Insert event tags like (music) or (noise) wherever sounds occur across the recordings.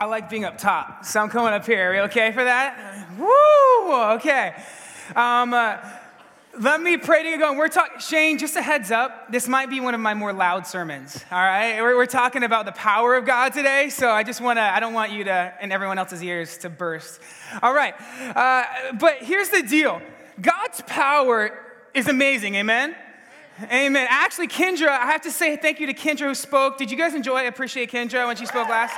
I like being up top, so I'm coming up here. Are we okay for that? Woo! Okay. Um, uh, let me pray to you going. We're talking, Shane, just a heads up, this might be one of my more loud sermons, all right? We're, we're talking about the power of God today, so I just wanna, I don't want you to, and everyone else's ears to burst. All right, uh, but here's the deal God's power is amazing, amen? Amen. Actually, Kendra, I have to say thank you to Kendra who spoke. Did you guys enjoy? Appreciate Kendra when she spoke last?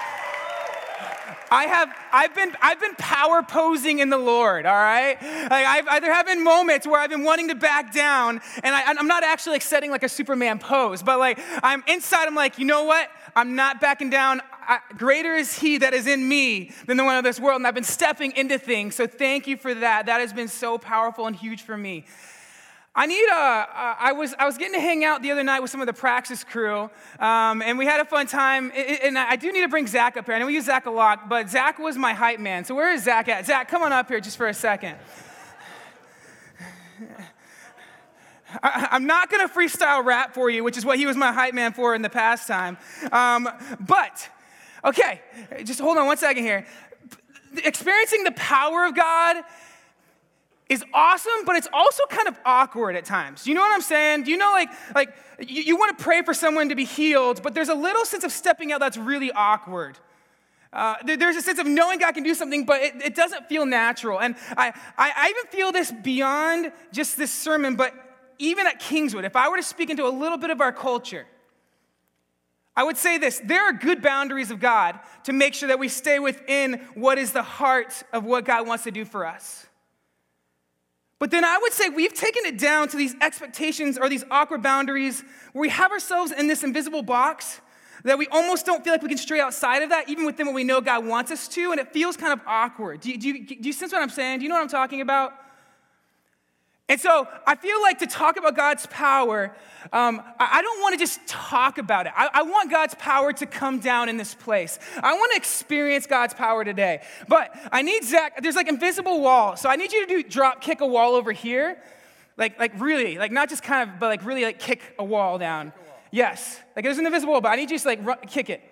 I have, I've been, I've been power posing in the Lord, all right? Like I've, there have been moments where I've been wanting to back down, and I, I'm not actually like setting like a Superman pose, but like I'm inside, I'm like, you know what? I'm not backing down. I, greater is He that is in me than the one of this world, and I've been stepping into things. So thank you for that. That has been so powerful and huge for me. I need a, uh, I was, I was getting to hang out the other night with some of the Praxis crew, um, and we had a fun time. And I do need to bring Zach up here. I know we use Zach a lot, but Zach was my hype man. So where is Zach at? Zach, come on up here just for a second. I, am not going to freestyle rap for you, which is what he was my hype man for in the past time. Um, but, okay, just hold on one second here. Experiencing the power of God is awesome, but it's also kind of awkward at times. You know what I'm saying? Do you know, like, like you, you want to pray for someone to be healed, but there's a little sense of stepping out that's really awkward. Uh, there's a sense of knowing God can do something, but it, it doesn't feel natural. And I, I, I even feel this beyond just this sermon, but even at Kingswood, if I were to speak into a little bit of our culture, I would say this there are good boundaries of God to make sure that we stay within what is the heart of what God wants to do for us. But then I would say we've taken it down to these expectations or these awkward boundaries where we have ourselves in this invisible box that we almost don't feel like we can stray outside of that, even within what we know God wants us to, and it feels kind of awkward. Do you, do you, do you sense what I'm saying? Do you know what I'm talking about? And so I feel like to talk about God's power, um, I don't want to just talk about it. I, I, want God's power to come down in this place. I want to experience God's power today. But I need Zach, there's like invisible wall. So I need you to do drop kick a wall over here. Like, like really, like not just kind of, but like really like kick a wall down. Yes. Like there's an invisible wall, but I need you to like run, kick it.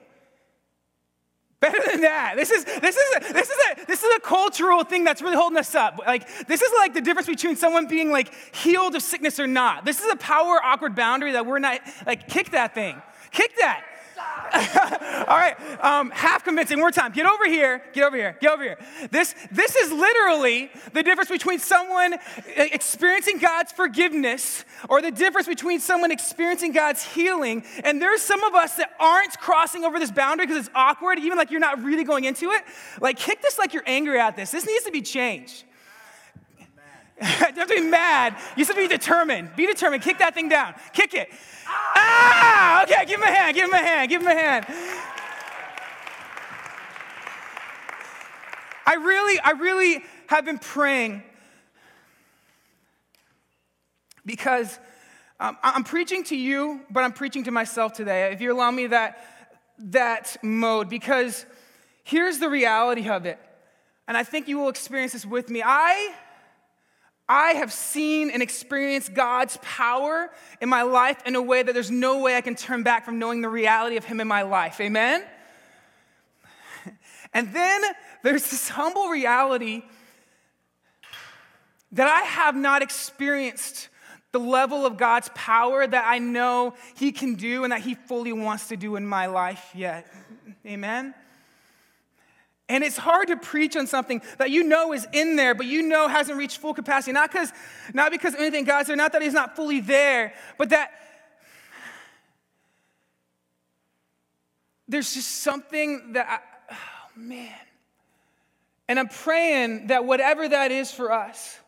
Better than that. This is this is a, this is a this is a cultural thing that's really holding us up. Like this is like the difference between someone being like healed of sickness or not. This is a power awkward boundary that we're not like kick that thing. Kick that. (laughs) All right, um, half convincing. More time. Get over here. Get over here. Get over here. This, this is literally the difference between someone experiencing God's forgiveness or the difference between someone experiencing God's healing. And there's some of us that aren't crossing over this boundary because it's awkward, even like you're not really going into it. Like, kick this like you're angry at this. This needs to be changed. (laughs) Don't be mad. You have to be determined. Be determined. Kick that thing down. Kick it. Ah! Okay, give him a hand. Give him a hand. Give him a hand. I really, I really have been praying because um, I'm preaching to you, but I'm preaching to myself today. If you allow me that, that mode, because here's the reality of it. And I think you will experience this with me. I I have seen and experienced God's power in my life in a way that there's no way I can turn back from knowing the reality of Him in my life. Amen? (laughs) And then there's this humble reality that I have not experienced the level of God's power that I know He can do and that He fully wants to do in my life yet. Amen? And it's hard to preach on something that you know is in there, but you know hasn't reached full capacity. Not because, not because of anything God's there, not that He's not fully there, but that there's just something that, I, oh man. And I'm praying that whatever that is for us,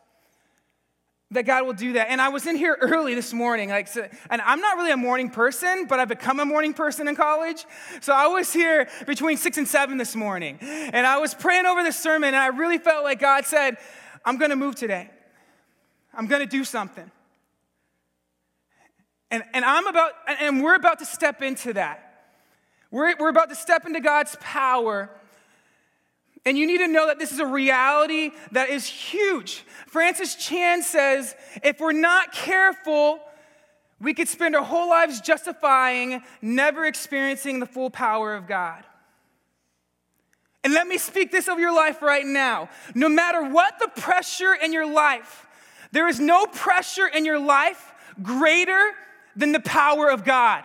that God will do that. And I was in here early this morning, like, so, and I'm not really a morning person, but I've become a morning person in college. So I was here between six and seven this morning, and I was praying over the sermon, and I really felt like God said, "I'm going to move today. I'm going to do something." And, and I'm about, and we're about to step into that. We're, we're about to step into God's power and you need to know that this is a reality that is huge. Francis Chan says if we're not careful, we could spend our whole lives justifying never experiencing the full power of God. And let me speak this of your life right now. No matter what the pressure in your life, there is no pressure in your life greater than the power of God.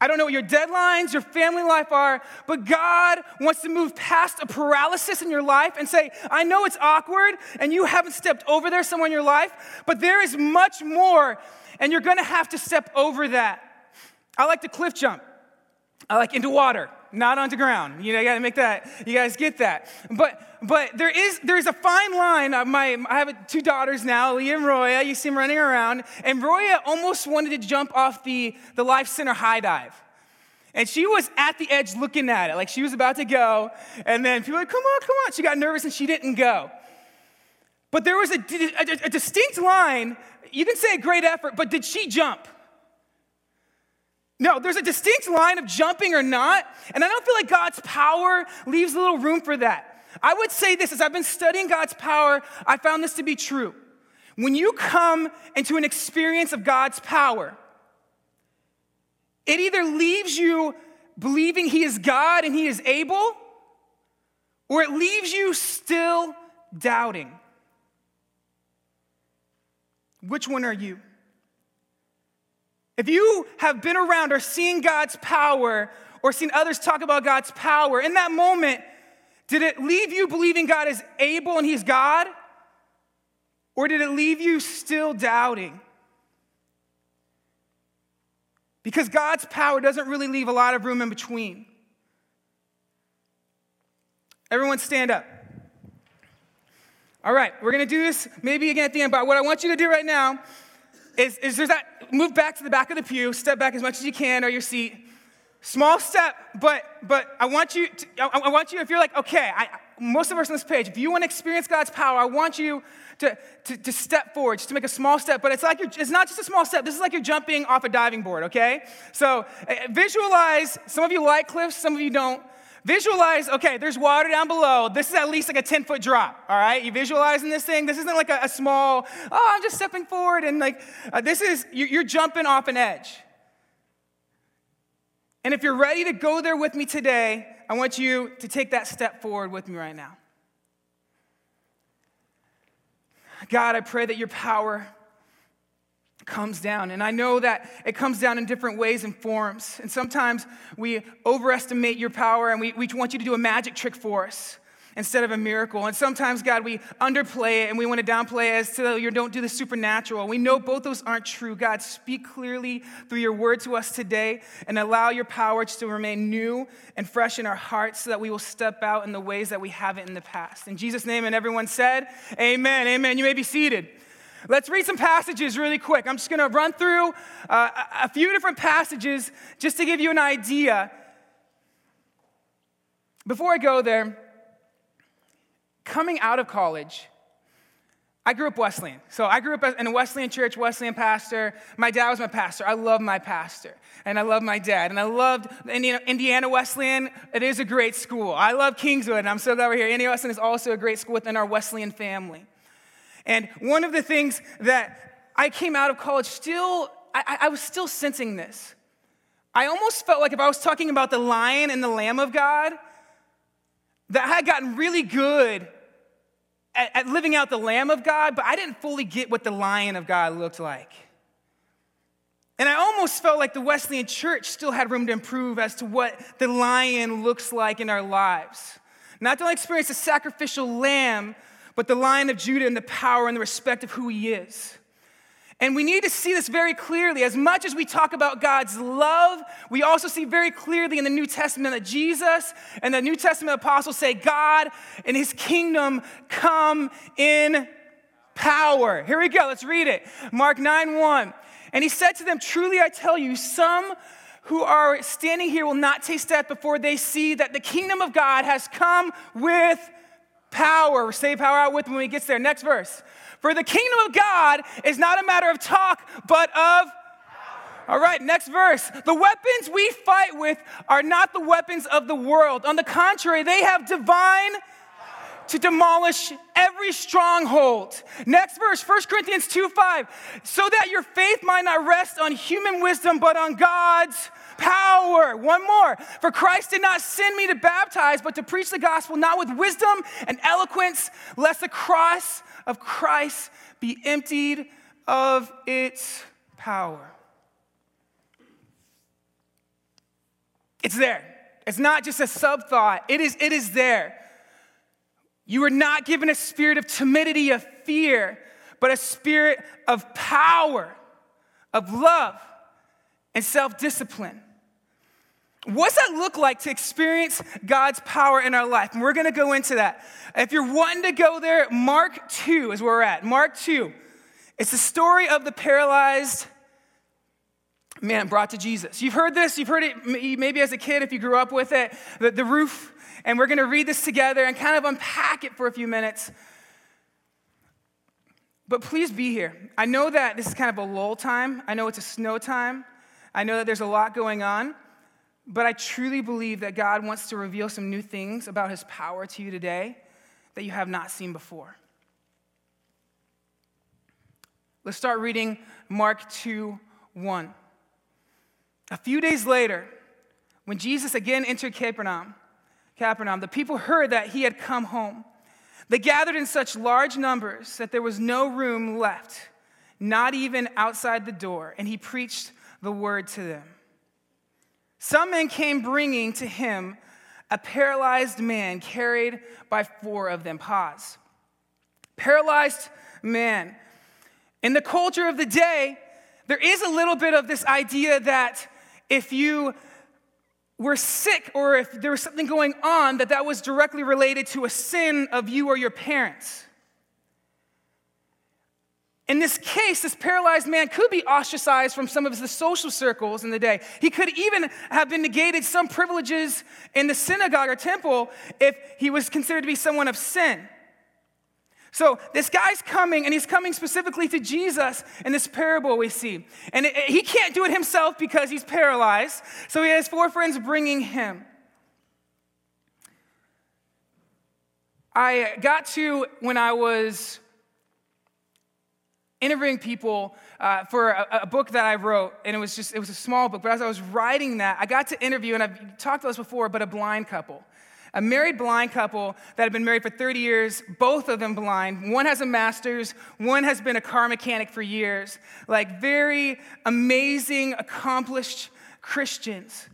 I don't know what your deadlines, your family life are, but God wants to move past a paralysis in your life and say, I know it's awkward and you haven't stepped over there somewhere in your life, but there is much more, and you're gonna have to step over that. I like to cliff jump. I like into water, not onto ground. You know, you gotta make that, you guys get that. But but there is there's a fine line. Uh, my I have two daughters now, Leah and Roya. You see them running around, and Roya almost wanted to jump off the, the Life Center high dive. And she was at the edge looking at it, like she was about to go. And then people were like, come on, come on. She got nervous and she didn't go. But there was a, a, a distinct line. You can say a great effort, but did she jump? No, there's a distinct line of jumping or not, and I don't feel like God's power leaves a little room for that. I would say this as I've been studying God's power, I found this to be true. When you come into an experience of God's power, it either leaves you believing He is God and He is able, or it leaves you still doubting. Which one are you? If you have been around or seen God's power or seen others talk about God's power, in that moment, did it leave you believing God is able and He's God? Or did it leave you still doubting? Because God's power doesn't really leave a lot of room in between. Everyone stand up. All right, we're gonna do this maybe again at the end, but what I want you to do right now is, is there's that move back to the back of the pew, step back as much as you can or your seat. Small step, but but I want you to, I, I want you if you're like, okay, I, most of us on this page, if you want to experience God's power, I want you to, to, to step forward, just to make a small step. But it's like you're, it's not just a small step. This is like you're jumping off a diving board, okay? So eh, visualize, some of you like cliffs, some of you don't. Visualize, okay, there's water down below. This is at least like a 10 foot drop, all right? You visualizing this thing? This isn't like a, a small, oh, I'm just stepping forward and like, uh, this is, you're jumping off an edge. And if you're ready to go there with me today, I want you to take that step forward with me right now. God, I pray that your power comes down. And I know that it comes down in different ways and forms. And sometimes we overestimate your power and we, we want you to do a magic trick for us instead of a miracle. And sometimes, God, we underplay it and we want to downplay it as to you don't do the supernatural. We know both those aren't true. God, speak clearly through your word to us today and allow your power to remain new and fresh in our hearts so that we will step out in the ways that we haven't in the past. In Jesus' name, and everyone said, Amen. Amen. You may be seated. Let's read some passages really quick. I'm just going to run through uh, a few different passages just to give you an idea. Before I go there, coming out of college, I grew up Wesleyan. So I grew up in a Wesleyan church, Wesleyan pastor. My dad was my pastor. I love my pastor. And I love my dad. And I loved Indiana Wesleyan. It is a great school. I love Kingswood, and I'm so glad we're here. Indiana Wesleyan is also a great school within our Wesleyan family. And one of the things that I came out of college still, I, I was still sensing this. I almost felt like if I was talking about the lion and the lamb of God, that I had gotten really good at, at, living out the Lamb of God, but I didn't fully get what the Lion of God looked like. And I almost felt like the Wesleyan church still had room to improve as to what the lion looks like in our lives. Not to only experience the sacrificial lamb, but the lion of Judah and the power and the respect of who he is. And we need to see this very clearly. As much as we talk about God's love, we also see very clearly in the New Testament that Jesus and the New Testament apostles say, God and his kingdom come in power. Here we go, let's read it. Mark 9 1. And he said to them, Truly I tell you, some who are standing here will not taste death before they see that the kingdom of God has come with power. Say power out with when he gets there. Next verse. For the kingdom of God is not a matter of talk, but of all right, next verse. The weapons we fight with are not the weapons of the world. On the contrary, they have divine to demolish every stronghold. Next verse, 1 Corinthians 2 5. So that your faith might not rest on human wisdom, but on God's power. One more. For Christ did not send me to baptize, but to preach the gospel, not with wisdom and eloquence, lest the cross of Christ be emptied of its power. It's there. It's not just a sub thought, it is, it is there. You are not given a spirit of timidity, of fear, but a spirit of power, of love, and self discipline. What's that look like to experience God's power in our life? And we're gonna go into that. If you're wanting to go there, Mark 2 is where we're at. Mark 2. It's the story of the paralyzed man brought to Jesus. You've heard this, you've heard it maybe as a kid if you grew up with it, the, the roof. And we're gonna read this together and kind of unpack it for a few minutes. But please be here. I know that this is kind of a lull time, I know it's a snow time, I know that there's a lot going on. But I truly believe that God wants to reveal some new things about his power to you today that you have not seen before. Let's start reading Mark 2 1. A few days later, when Jesus again entered Capernaum, Capernaum, the people heard that he had come home. They gathered in such large numbers that there was no room left, not even outside the door, and he preached the word to them. Some men came bringing to him a paralyzed man carried by four of them. Pause. Paralyzed man. In the culture of the day, there is a little bit of this idea that if you were sick or if there was something going on, that that was directly related to a sin of you or your parents. In this case, this paralyzed man could be ostracized from some of the social circles in the day. He could even have been negated some privileges in the synagogue or temple if he was considered to be someone of sin. So this guy's coming, and he's coming specifically to Jesus in this parable we see. And it, it, he can't do it himself because he's paralyzed. So he has four friends bringing him. I got to when I was interviewing people uh, for a, a, book that I wrote, and it was just, it was a small book, but as I was writing that, I got to interview, and I've talked about this before, but a blind couple. A married blind couple that had been married for 30 years, both of them blind. One has a master's, one has been a car mechanic for years. Like very amazing, accomplished Christians.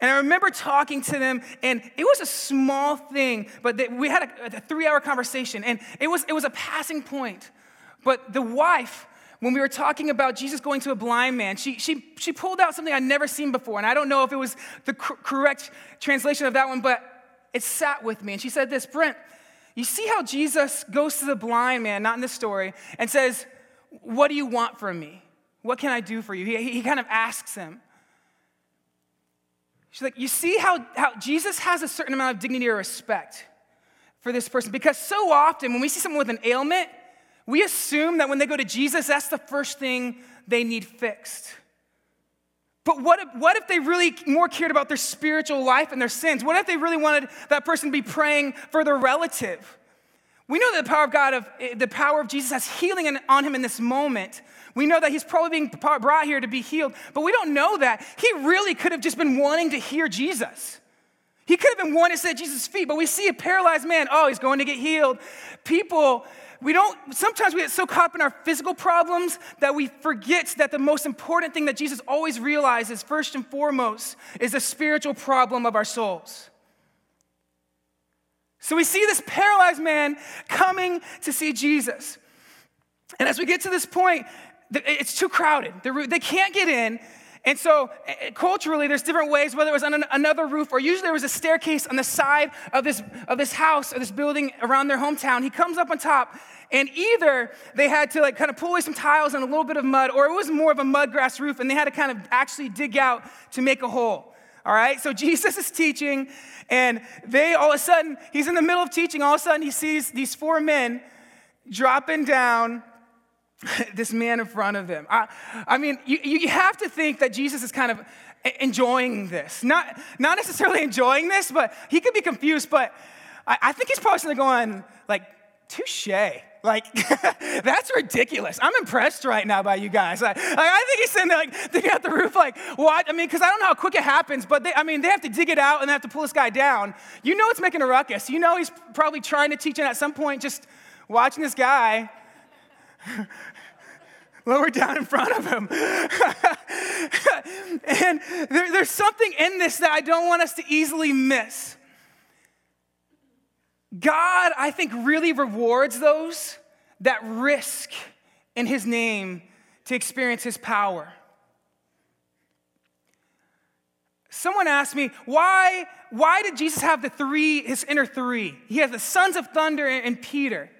And I remember talking to them, and it was a small thing, but they, we had a, a three hour conversation, and it was, it was a passing point. But the wife, when we were talking about Jesus going to a blind man, she, she, she pulled out something I'd never seen before. And I don't know if it was the cr- correct translation of that one, but it sat with me. And she said this Brent, you see how Jesus goes to the blind man, not in this story, and says, What do you want from me? What can I do for you? He, he kind of asks him. She's like, You see how, how Jesus has a certain amount of dignity or respect for this person? Because so often when we see someone with an ailment, we assume that when they go to Jesus, that's the first thing they need fixed. But what if, what if they really more cared about their spiritual life and their sins? What if they really wanted that person to be praying for their relative? We know that the power of God, of eh, the power of Jesus has healing on him in this moment. We know that he's probably being brought here to be healed, but we don't know that. He really could have just been wanting to hear Jesus. He could have been wanting to sit at Jesus' feet, but we see a paralyzed man, oh, he's going to get healed. People we don't, sometimes we get so caught up in our physical problems that we forget that the most important thing that Jesus always realizes, first and foremost, is the spiritual problem of our souls. So we see this paralyzed man coming to see Jesus. And as we get to this point, it's too crowded. They can't get in. And so, eh, eh, culturally, there's different ways, whether it was on another roof or usually there was a staircase on the side of this, of this house or this building around their hometown. He comes up on top, and either they had to like kind of pull away some tiles and a little bit of mud, or it was more of a mud grass roof, and they had to kind of actually dig out to make a hole. All right, so (laughs) Jesus is teaching, and they all of a sudden, he's in the middle of teaching, all of a sudden, he sees these four men dropping down (laughs) this man in front of them. I, I mean, you, you have to think that Jesus is kind of enjoying this. Not, not necessarily enjoying this, but he could be confused. But I, I think he's probably going, like, touche. Like, (laughs) that's ridiculous. I'm impressed right now by you guys. Like, I think he's sitting there, like, digging out the roof, like, what? I mean, because I don't know how quick it happens, but they, I mean, they have to dig it out and they have to pull this guy down. You know it's making a ruckus. You know he's probably trying to teach, and at some point, just watching this guy (laughs) lower down in front of him. (laughs) and there, there's something in this that I don't want us to easily miss. God, I think, really rewards those that risk in His name to experience His power. Someone asked me, why, why did Jesus have the three, his inner three? He has the sons of thunder and Peter.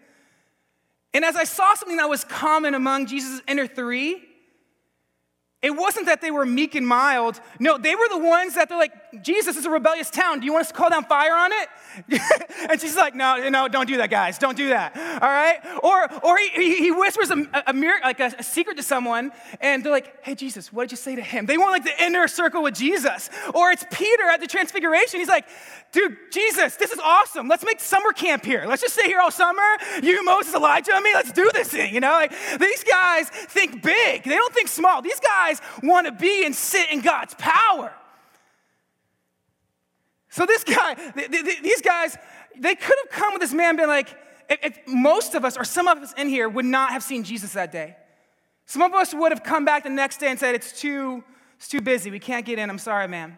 And as I saw something that was common among Jesus' inner three, it wasn't that they were meek and mild. No, they were the ones that they're like, Jesus is a rebellious town. Do you want us to call down fire on it? (laughs) and she's like, no, no, don't do that, guys. Don't do that. All right? Or, or he, he whispers a, a, like a, a, secret to someone, and they're like, hey, Jesus, what did you say to him? They want like the inner circle with Jesus. Or it's Peter at the transfiguration. He's like, dude, Jesus, this is awesome. Let's make summer camp here. Let's just stay here all summer. You, Moses, Elijah, and me, let's do this thing. You know, like these guys think big. They don't think small. These guys want to be and sit in God's power. So this guy, these guys, they could have come with this man being like, if, if most of us or some of us in here would not have seen Jesus that day. Some of us would have come back the next day and said, it's too, it's too busy. We can't get in. I'm sorry, man.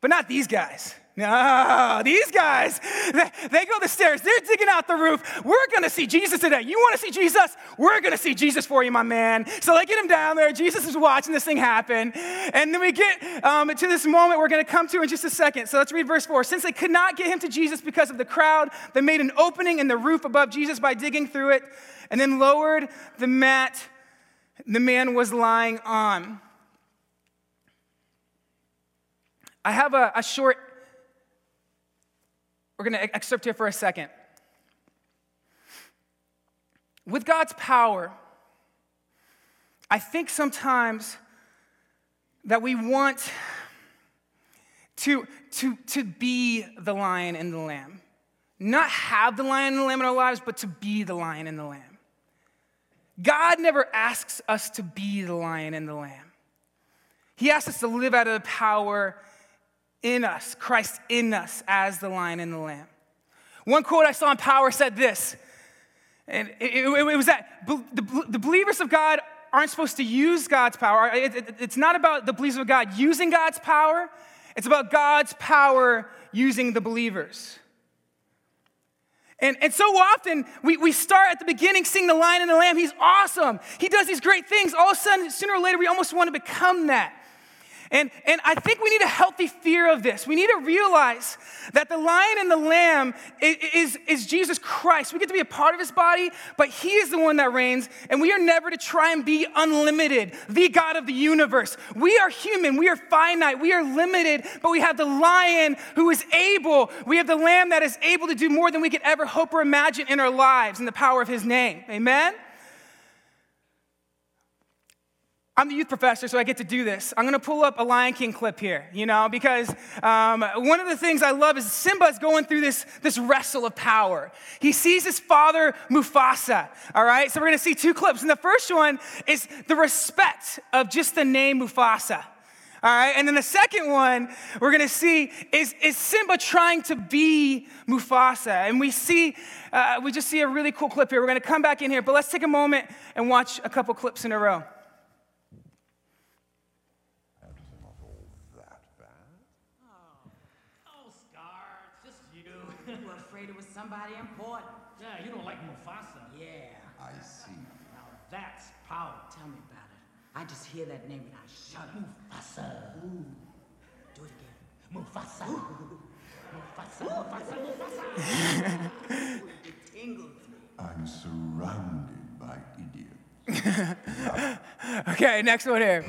But not these guys. No, these guys, they, go the stairs, they're digging out the roof. We're gonna see Jesus today. You wanna see Jesus? We're gonna see Jesus for you, my man. So they get him down there. Jesus is watching this thing happen. And then we get um, to this moment we're gonna come to in just a second. So let's read verse four. Since they could not get him to Jesus because of the crowd, they made an opening in the roof above Jesus by digging through it and then lowered the mat the man was lying on. I have a, a short we're going to excerpt here for a second. With God's power, I think sometimes that we want to, to, to be the lion and the lamb. Not have the lion and the lamb in our lives, but to be the lion and the lamb. God never asks us to be the lion and the lamb. He asks us to live out of the power in us, Christ in us as the lion and the lamb. One quote I saw in Power said this, and it, it, it was that the, the, believers of God aren't supposed to use God's power. It, it's not about the believers of God using God's power, it's about God's power using the believers. And, and so often we, we start at the beginning seeing the lion and the lamb. He's awesome. He does these great things. All of a sudden, sooner or later, we almost want to become that. And, and I think we need a healthy fear of this. We need to realize that the lion and the lamb is, is, is, Jesus Christ. We get to be a part of his body, but he is the one that reigns, and we are never to try and be unlimited, the God of the universe. We are human, we are finite, we are limited, but we have the lion who is able, we have the lamb that is able to do more than we could ever hope or imagine in our lives in the power of his name. Amen? I'm the youth professor, so I get to do this. I'm gonna pull up a Lion King clip here, you know, because um, one of the things I love is Simba's going through this, this wrestle of power. He sees his father, Mufasa, all right? So we're gonna see two clips. And the first one is the respect of just the name Mufasa. All right, and then the second one we're gonna see is, is Simba trying to be Mufasa. And we see, uh, we just see a really cool clip here. We're gonna come back in here, but let's take a moment and watch a couple clips in a row. somebody important. Yeah, you don't like Mufasa. Yeah. I see. Now that's power. Tell me about it. I just hear that name and I shut up. Mufasa. Ooh. Do it again. Mufasa. Mufasa, Mufasa, (laughs) Mufasa. it tingles me. I'm surrounded by idiots. (laughs) okay, next one here.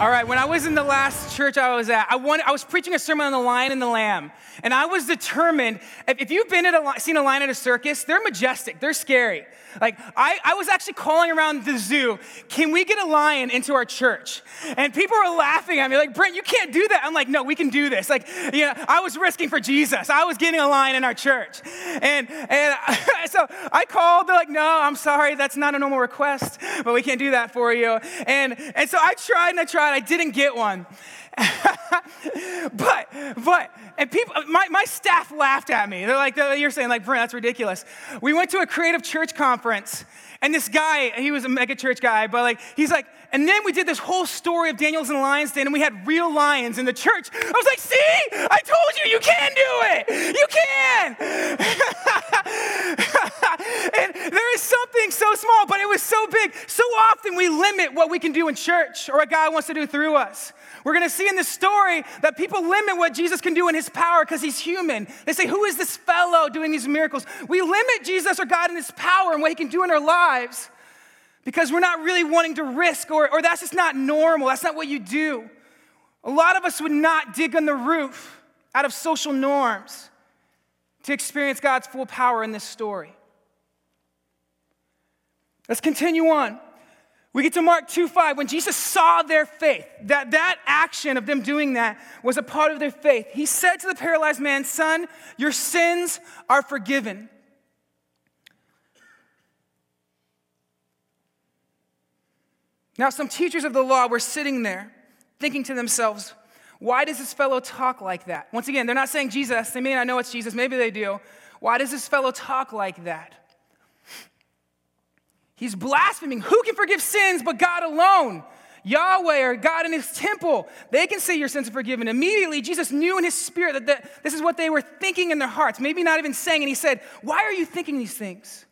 All right, when I was in the last church I was at, I, wanted, I was preaching a sermon on the lion and the lamb. And I was determined, if, you've been at a, seen a lion at a circus, they're majestic, they're scary. Like, I, I was actually calling around the zoo, can we get a lion into our church? And people were laughing at me, like, Brent, you can't do that. I'm like, no, we can do this. Like, you know, I was risking for Jesus. I was getting a lion in our church. And, and (laughs) so I called, they're like, no, I'm sorry, that's not a normal request, but we can't do that for you. And, and so I tried and I tried, I didn't get one. (laughs) but, but, and people, my, my staff laughed at me. They're like, you're saying, like, Brent, that's ridiculous. We went to a creative church conference, and this guy, he was a mega church guy, but like, he's like, and then we did this whole story of Daniels and Lion's Den, and we had real lions in the church. I was like, see, I told you, you can do it. You can. (laughs) and there is something so small, but it was so big. So often we limit what we can do in church or what God wants to do through us. We're going to see in this story that people limit what Jesus can do in his power because he's human. They say, Who is this fellow doing these miracles? We limit Jesus or God in his power and what he can do in our lives because we're not really wanting to risk, or, or that's just not normal. That's not what you do. A lot of us would not dig on the roof out of social norms to experience God's full power in this story. Let's continue on. We get to Mark 2 5. When Jesus saw their faith, that, that action of them doing that was a part of their faith, he said to the paralyzed man, Son, your sins are forgiven. Now, some teachers of the law were sitting there thinking to themselves, why does this fellow talk like that? Once again, they're not saying Jesus. They may not know it's Jesus. Maybe they do. Why does this fellow talk like that? He's blaspheming. Who can forgive sins but God alone? Yahweh or God in his temple. They can say your sins are forgiven. Immediately, Jesus knew in his spirit that the, this is what they were thinking in their hearts, maybe not even saying. And he said, Why are you thinking these things?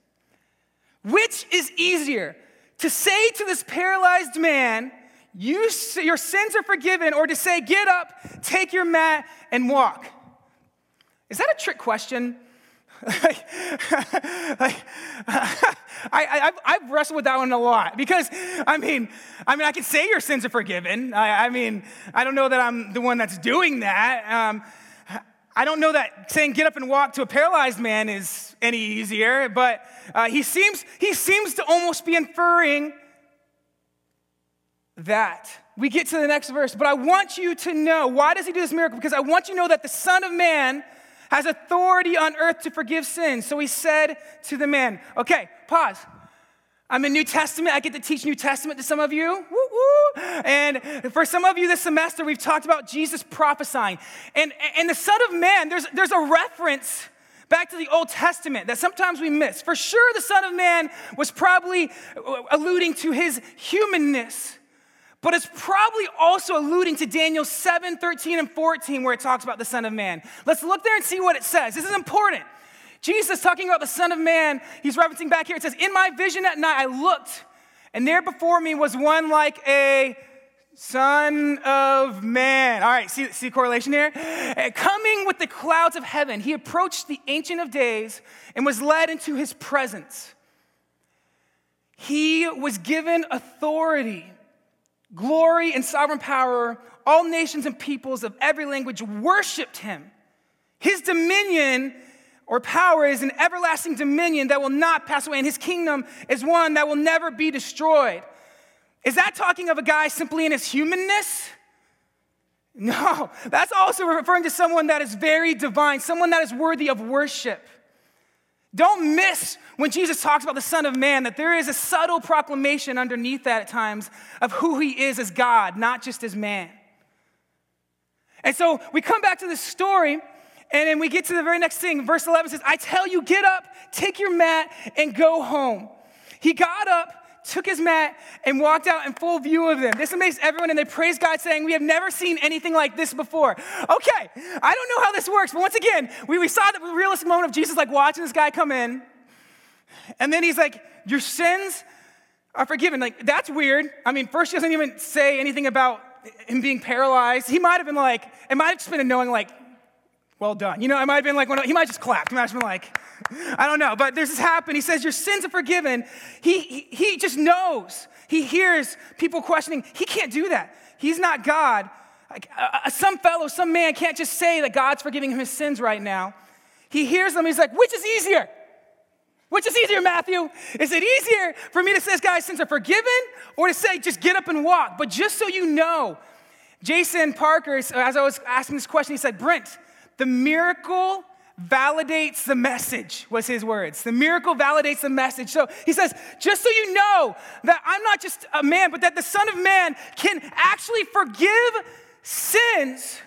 Which is easier, to say to this paralyzed man, you, Your sins are forgiven, or to say, Get up, take your mat, and walk? Is that a trick question? (laughs) (laughs) I, have wrestled with that one a lot because I mean, I mean, I can say your sins are forgiven. I, I mean, I don't know that I'm the one that's doing that. Um, I don't know that saying get up and walk to a paralyzed man is any easier, but uh, he seems he seems to almost be inferring that. We get to the next verse, but I want you to know why does he do this miracle? Because I want you to know that the Son of Man has authority on earth to forgive sins. So he said to the man, okay, pause. I'm in New Testament. I get to teach New Testament to some of you. Woo, woo. And for some of you this semester, we've talked about Jesus prophesying. And, and the Son of Man, there's, there's a reference back to the Old Testament that sometimes we miss. For sure, the Son of Man was probably uh, alluding to his humanness. But it's probably also alluding to Daniel 7, 13, and 14, where it talks about the Son of Man. Let's look there and see what it says. This is important. Jesus talking about the Son of Man, he's referencing back here. It says, In my vision at night, I looked, and there before me was one like a Son of Man. All right, see, see correlation here? Eh, coming with the clouds of heaven, he approached the Ancient of Days and was led into his presence. He was given authority glory and sovereign power, all nations and peoples of every language worshiped him. His dominion or power is an everlasting dominion that will not pass away, and his kingdom is one that will never be destroyed. Is that talking of a guy simply in his humanness? No, that's also referring to someone that is very divine, someone that is worthy of worship. Don't miss when Jesus talks about the Son of Man that there is a subtle proclamation underneath that at times of who he is as God, not just as man. And so we come back to this story, and then we get to the very next thing. Verse 11 says, I tell you, get up, take your mat, and go home. He got up, took his mat, and walked out in full view of them. This amazed everyone, and they praised God, saying, We have never seen anything like this before. Okay, I don't know how this works, but once again, we, we saw the realistic moment of Jesus like watching this guy come in, and then he's like, Your sins are forgiven. Like, that's weird. I mean, first, he doesn't even say anything about him being paralyzed. He might have been like, it might have just been a knowing, like, well done. You know, it might have been like, he might just clapped. He might have been like, I don't know. But there's this happen. He says, Your sins are forgiven. He, he, he just knows. He hears people questioning. He can't do that. He's not God. Like, uh, uh, some fellow, some man can't just say that God's forgiving him his sins right now. He hears them. He's like, Which is easier? Which is easier, Matthew? Is it easier for me to say, this guys, sins are forgiven, or to say, just get up and walk? But just so you know, Jason Parker, as I was asking this question, he said, Brent, the miracle validates the message, was his words. The miracle validates the message. So he says, just so you know that I'm not just a man, but that the Son of Man can actually forgive sins.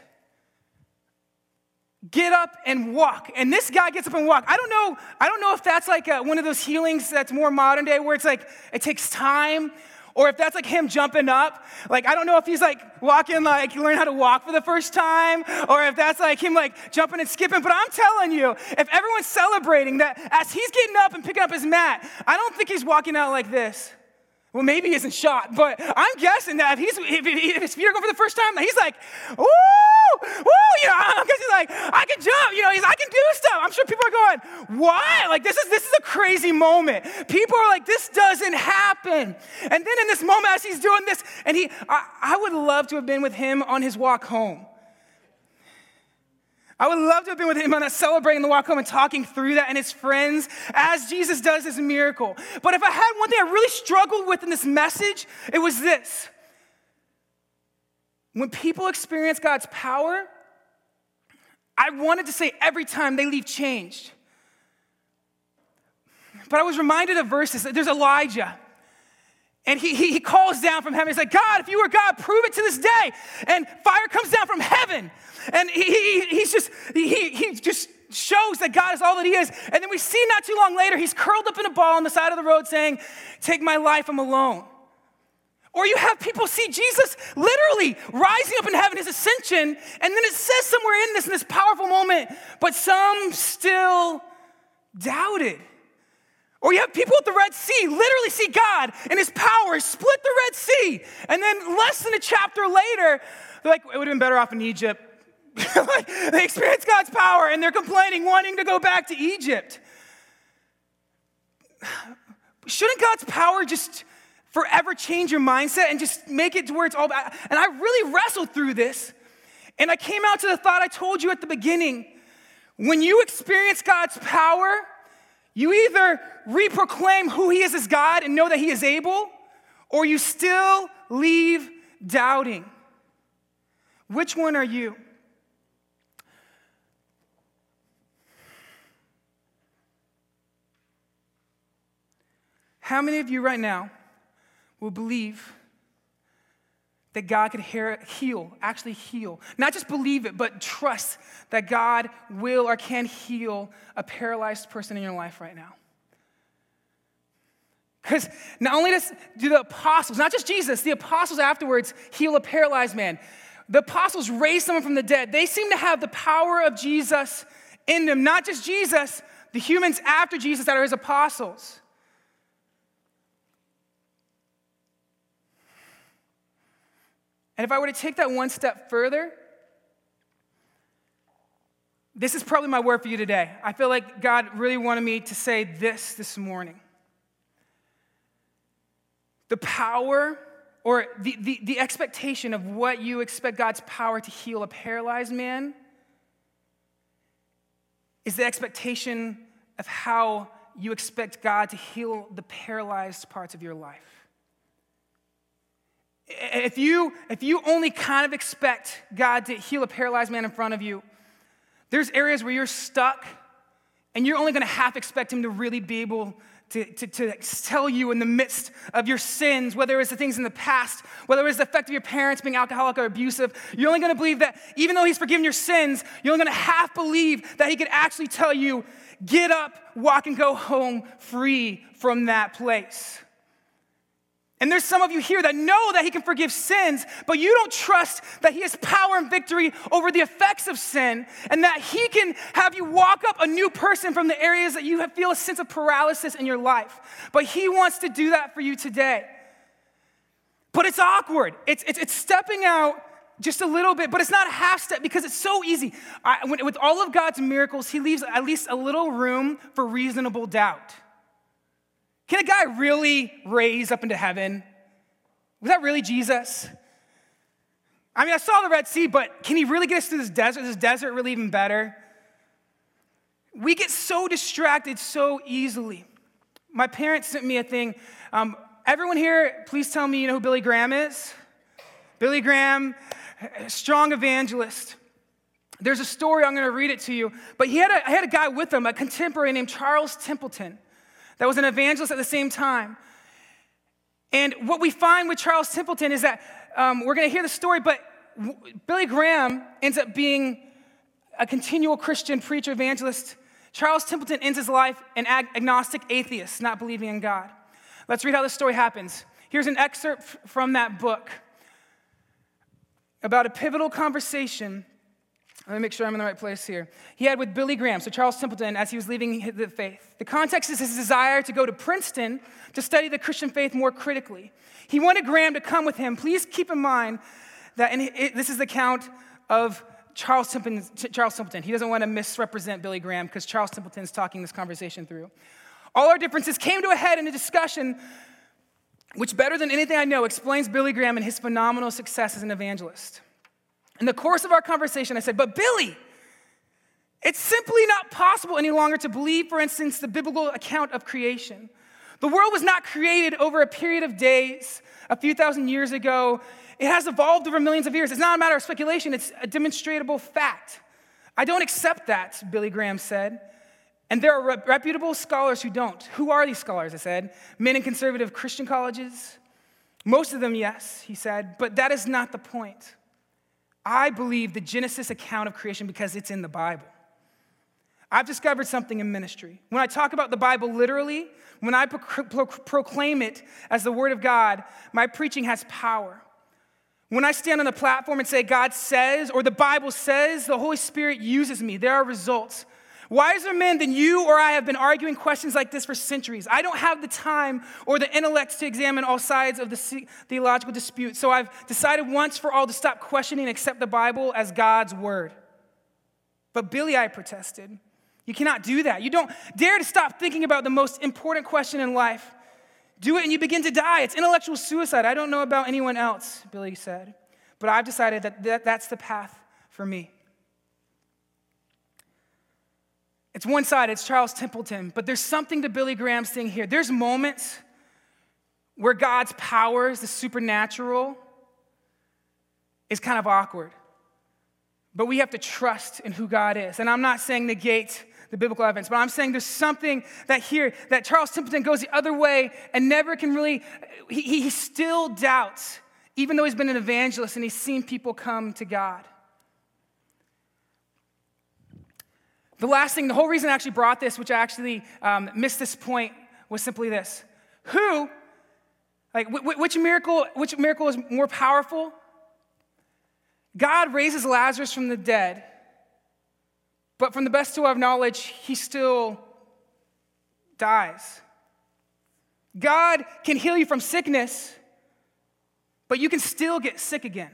Get up and walk. And this guy gets up and walk. I don't know, I don't know if that's like a, one of those healings that's more modern day where it's like it takes time or if that's like him jumping up, like I don't know if he's like walking like learn how to walk for the first time, or if that's like him like jumping and skipping. But I'm telling you, if everyone's celebrating that as he's getting up and picking up his mat, I don't think he's walking out like this. Well, maybe he isn't shot, but I'm guessing that if, he's, if, if his feet are going for the first time, he's like, woo, woo, you know, (laughs) because he's like, I can jump, you know, he's, I can do stuff. I'm sure people are going, what? Like, this is, this is a crazy moment. People are like, this doesn't happen. And then in this moment, as he's doing this, and he, I, I would love to have been with him on his walk home. I would love to have been with him on that celebrating the walk home and talking through that and his friends as Jesus does his miracle. But if I had one thing I really struggled with in this message, it was this. When people experience God's power, I wanted to say every time they leave changed. But I was reminded of verses. There's Elijah. And he, he, he calls down from heaven. He's like, God, if you were God, prove it to this day. And fire comes down from heaven. And he, he, he's just, he, he just shows that God is all that he is. And then we see not too long later, he's curled up in a ball on the side of the road saying, Take my life, I'm alone. Or you have people see Jesus literally rising up in heaven, his ascension, and then it says somewhere in this, in this powerful moment, but some still doubted. Or you have people at the Red Sea literally see God and his power split the Red Sea. And then less than a chapter later, they're like, it would have been better off in Egypt. (laughs) they experience God's power and they're complaining, wanting to go back to Egypt. (sighs) Shouldn't God's power just forever change your mindset and just make it to where it's all bad? And I really wrestled through this. And I came out to the thought I told you at the beginning. When you experience God's power, you either reproclaim who He is as God and know that He is able, or you still leave doubting. Which one are you? How many of you right now will believe that God could heal, actually heal. Not just believe it, but trust that God will or can heal a paralyzed person in your life right now. Because not only does do the apostles, not just Jesus, the apostles afterwards heal a paralyzed man. The apostles raise someone from the dead. They seem to have the power of Jesus in them. Not just Jesus, the humans after Jesus that are his apostles. And if I were to take that one step further, this is probably my word for you today. I feel like God really wanted me to say this this morning. The power or the, the, the expectation of what you expect God's power to heal a paralyzed man is the expectation of how you expect God to heal the paralyzed parts of your life. If you, if you only kind of expect God to heal a paralyzed man in front of you, there's areas where you're stuck and you're only going to half expect Him to really be able to, to, to, tell you in the midst of your sins, whether it's the things in the past, whether it's the effect of your parents being alcoholic or abusive, you're only going to believe that even though He's forgiven your sins, you're only going to half believe that He could actually tell you, get up, walk, and go home free from that place. And there's some of you here that know that He can forgive sins, but you don't trust that He has power and victory over the effects of sin, and that He can have you walk up a new person from the areas that you feel a sense of paralysis in your life. But He wants to do that for you today. But it's awkward. It's, it's, it's stepping out just a little bit, but it's not a half step because it's so easy. I, when, with all of God's miracles, He leaves at least a little room for reasonable doubt. Can a guy really raise up into heaven? Was that really Jesus? I mean, I saw the Red Sea, but can he really get us through this desert? Is this desert really even better? We get so distracted so easily. My parents sent me a thing. Um, everyone here, please tell me you know who Billy Graham is? Billy Graham, strong evangelist. There's a story, I'm going to read it to you. But he had a, had a guy with him, a contemporary named Charles Templeton, that was an evangelist at the same time. And what we find with Charles Templeton is that um, we're going to hear the story, but Billy Graham ends up being a continual Christian preacher, evangelist. Charles Templeton ends his life an ag- agnostic atheist, not believing in God. Let's read how this story happens. Here's an excerpt from that book about a pivotal conversation. Let me make sure I'm in the right place here. He had with Billy Graham, so Charles Templeton, as he was leaving the faith. The context is his desire to go to Princeton to study the Christian faith more critically. He wanted Graham to come with him. Please keep in mind that it, this is the account of Charles Templeton, Charles Templeton. He doesn't want to misrepresent Billy Graham because Charles Templeton is talking this conversation through. All our differences came to a head in a discussion which, better than anything I know, explains Billy Graham and his phenomenal success as an evangelist. In the course of our conversation, I said, But Billy, it's simply not possible any longer to believe, for instance, the biblical account of creation. The world was not created over a period of days, a few thousand years ago. It has evolved over millions of years. It's not a matter of speculation, it's a demonstrable fact. I don't accept that, Billy Graham said. And there are reputable scholars who don't. Who are these scholars? I said. Men in conservative Christian colleges? Most of them, yes, he said, but that is not the point. I believe the Genesis account of creation because it's in the Bible. I've discovered something in ministry. When I talk about the Bible literally, when I pro- pro- proclaim it as the Word of God, my preaching has power. When I stand on the platform and say, God says, or the Bible says, the Holy Spirit uses me, there are results. Wiser men than you or I have been arguing questions like this for centuries. I don't have the time or the intellect to examine all sides of the theological dispute, so I've decided once for all to stop questioning and accept the Bible as God's word. But Billy, I protested. You cannot do that. You don't dare to stop thinking about the most important question in life. Do it and you begin to die. It's intellectual suicide. I don't know about anyone else, Billy said. But I've decided that that's the path for me. It's one side, it's Charles Templeton, but there's something to Billy Graham's thing here. There's moments where God's powers, the supernatural, is kind of awkward. But we have to trust in who God is. And I'm not saying negate the biblical evidence, but I'm saying there's something that here, that Charles Templeton goes the other way and never can really, he, he still doubts, even though he's been an evangelist and he's seen people come to God. The last thing, the whole reason I actually brought this, which I actually um, missed this point, was simply this. Who, like, which miracle, which miracle is more powerful? God raises Lazarus from the dead, but from the best of our knowledge, he still dies. God can heal you from sickness, but you can still get sick again.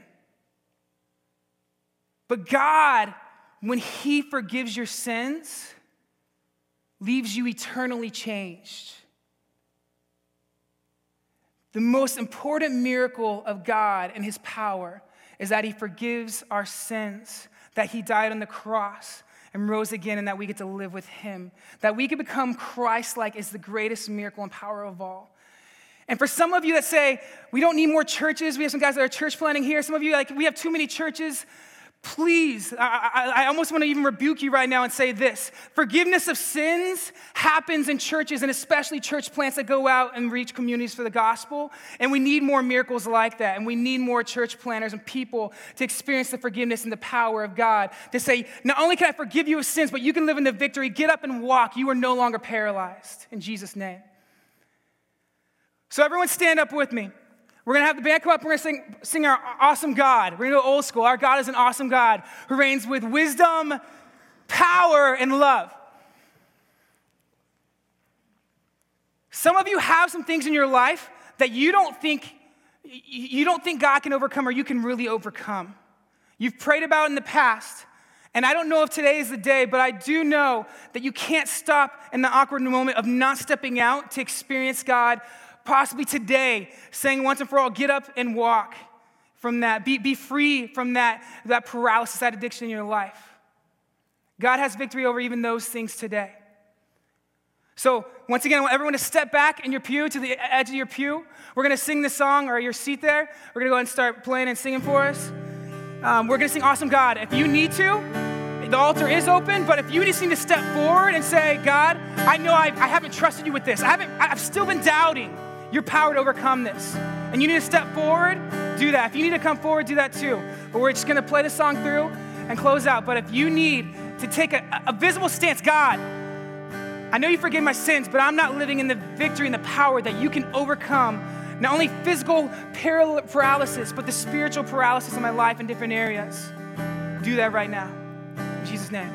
But God when He forgives your sins, leaves you eternally changed. The most important miracle of God and His power is that He forgives our sins, that He died on the cross and rose again, and that we get to live with Him. That we can become Christ like is the greatest miracle and power of all. And for some of you that say, we don't need more churches, we have some guys that are church planting here. Some of you, like, we have too many churches. Please, I, I, I, almost want to even rebuke you right now and say this. Forgiveness of sins happens in churches and especially church plants that go out and reach communities for the gospel. And we need more miracles like that. And we need more church planters and people to experience the forgiveness and the power of God. To say, not only can I forgive you of sins, but you can live in the victory. Get up and walk. You are no longer paralyzed. In Jesus' name. So, everyone, stand up with me. We're gonna have the band come up, we're gonna sing, sing our awesome God. We're gonna go old school. Our God is an awesome God who reigns with wisdom, power, and love. Some of you have some things in your life that you don't think you don't think God can overcome or you can really overcome. You've prayed about in the past. And I don't know if today is the day, but I do know that you can't stop in the awkward moment of not stepping out to experience God, possibly today, saying once and for all, get up and walk from that. Be, be free from that, that paralysis, that addiction in your life. God has victory over even those things today. So, once again, I want everyone to step back in your pew to the edge of your pew. We're going to sing this song or your seat there. We're going to go ahead and start playing and singing for us. Um, we're going to sing Awesome God. If you need to, the altar is open, but if you just need to step forward and say, God, I know I, I haven't trusted you with this, I haven't, I've still been doubting your power to overcome this, and you need to step forward, do that. If you need to come forward, do that too. But we're just to play the song through and close out. But if you need to take a, a visible stance, God, I know you forgive my sins, but I'm not living in the victory and the power that you can overcome not only physical paralysis, but the spiritual paralysis in my life in different areas. Do that right now. In Jesus' name.